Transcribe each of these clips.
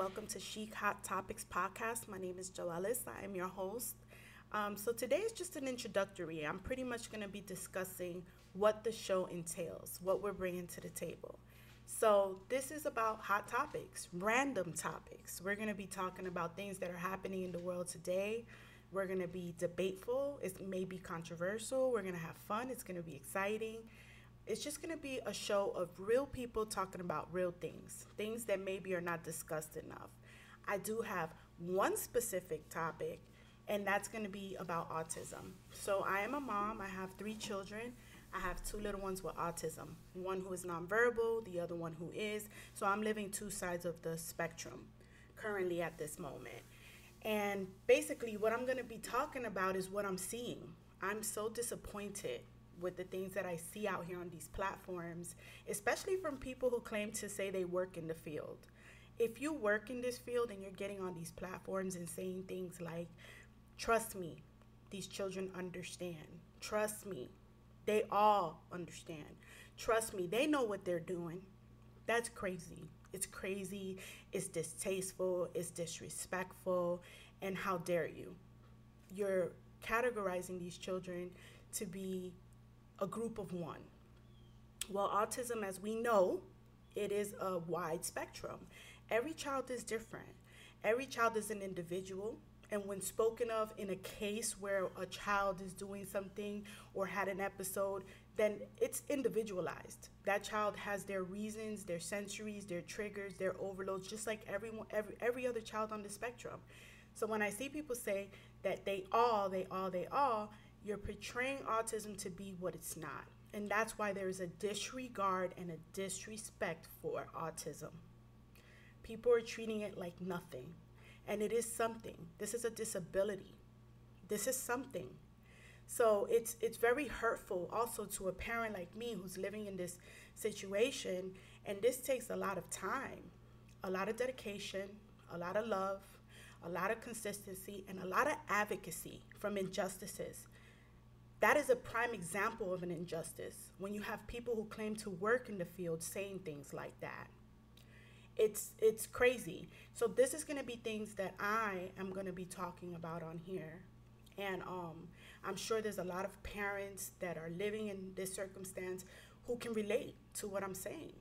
welcome to Sheek Hot Topics podcast. My name is Joellis. I am your host. Um, so today is just an introductory. I'm pretty much going to be discussing what the show entails, what we're bringing to the table. So this is about hot topics, random topics. We're going to be talking about things that are happening in the world today. We're going to be debateful. It may be controversial. We're going to have fun. It's going to be exciting it's just going to be a show of real people talking about real things, things that maybe are not discussed enough. I do have one specific topic, and that's going to be about autism. So, I am a mom, I have three children. I have two little ones with autism, one who is nonverbal, the other one who is. So, I'm living two sides of the spectrum currently at this moment. And basically, what I'm going to be talking about is what I'm seeing. I'm so disappointed with the things that I see out here on these platforms, especially from people who claim to say they work in the field. If you work in this field and you're getting on these platforms and saying things like, trust me, these children understand. Trust me, they all understand. Trust me, they know what they're doing. That's crazy. It's crazy, it's distasteful, it's disrespectful, and how dare you? You're categorizing these children to be a group of one. Well, autism, as we know, it is a wide spectrum. Every child is different. Every child is an individual. And when spoken of in a case where a child is doing something or had an episode, then it's individualized. That child has their reasons, their sensories, their triggers, their overloads, just like everyone, every, every other child on the spectrum. So when I see people say that they all, they all, they all, you're portraying autism to be what it's not. And that's why there is a disregard and a disrespect for autism. People are treating it like nothing. And it is something. This is a disability. This is something. So it's it's very hurtful also to a parent like me who's living in this situation and this takes a lot of time, a lot of dedication, a lot of love, a lot of consistency and a lot of advocacy from injustices that is a prime example of an injustice when you have people who claim to work in the field saying things like that. It's it's crazy. So this is going to be things that I am going to be talking about on here. And um, I'm sure there's a lot of parents that are living in this circumstance who can relate to what I'm saying.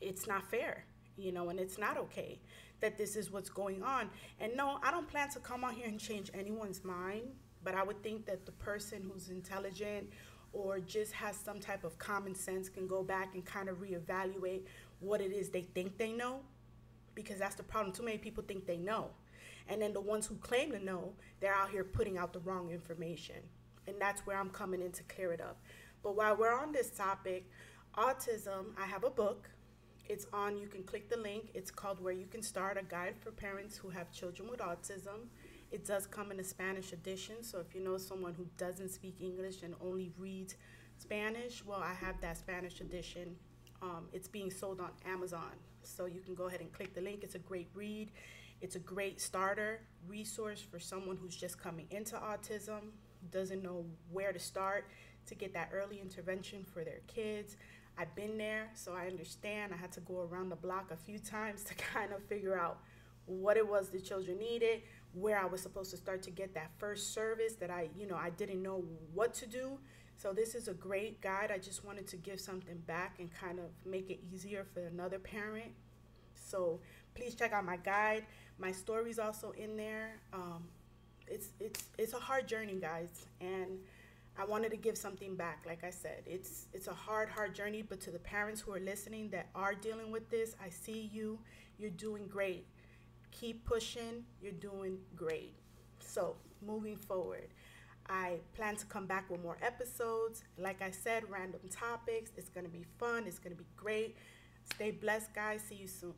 It's not fair, you know, and it's not okay that this is what's going on. And no, I don't plan to come out here and change anyone's mind but I would think that the person who's intelligent or just has some type of common sense can go back and kind of reevaluate what it is they think they know. Because that's the problem. Too many people think they know. And then the ones who claim to know, they're out here putting out the wrong information. And that's where I'm coming in to clear it up. But while we're on this topic, autism, I have a book. It's on, you can click the link. It's called Where You Can Start A Guide for Parents Who Have Children with Autism. It does come in a Spanish edition, so if you know someone who doesn't speak English and only reads Spanish, well, I have that Spanish edition. Um, it's being sold on Amazon, so you can go ahead and click the link. It's a great read. It's a great starter resource for someone who's just coming into autism, doesn't know where to start to get that early intervention for their kids. I've been there, so I understand. I had to go around the block a few times to kind of figure out what it was the children needed, where I was supposed to start to get that first service that I, you know, I didn't know what to do. So this is a great guide. I just wanted to give something back and kind of make it easier for another parent. So please check out my guide. My story's also in there. Um, it's it's it's a hard journey, guys, and I wanted to give something back. Like I said, it's it's a hard, hard journey. But to the parents who are listening that are dealing with this, I see you. You're doing great keep pushing. You're doing great. So, moving forward, I plan to come back with more episodes. Like I said, random topics. It's going to be fun. It's going to be great. Stay blessed, guys. See you soon.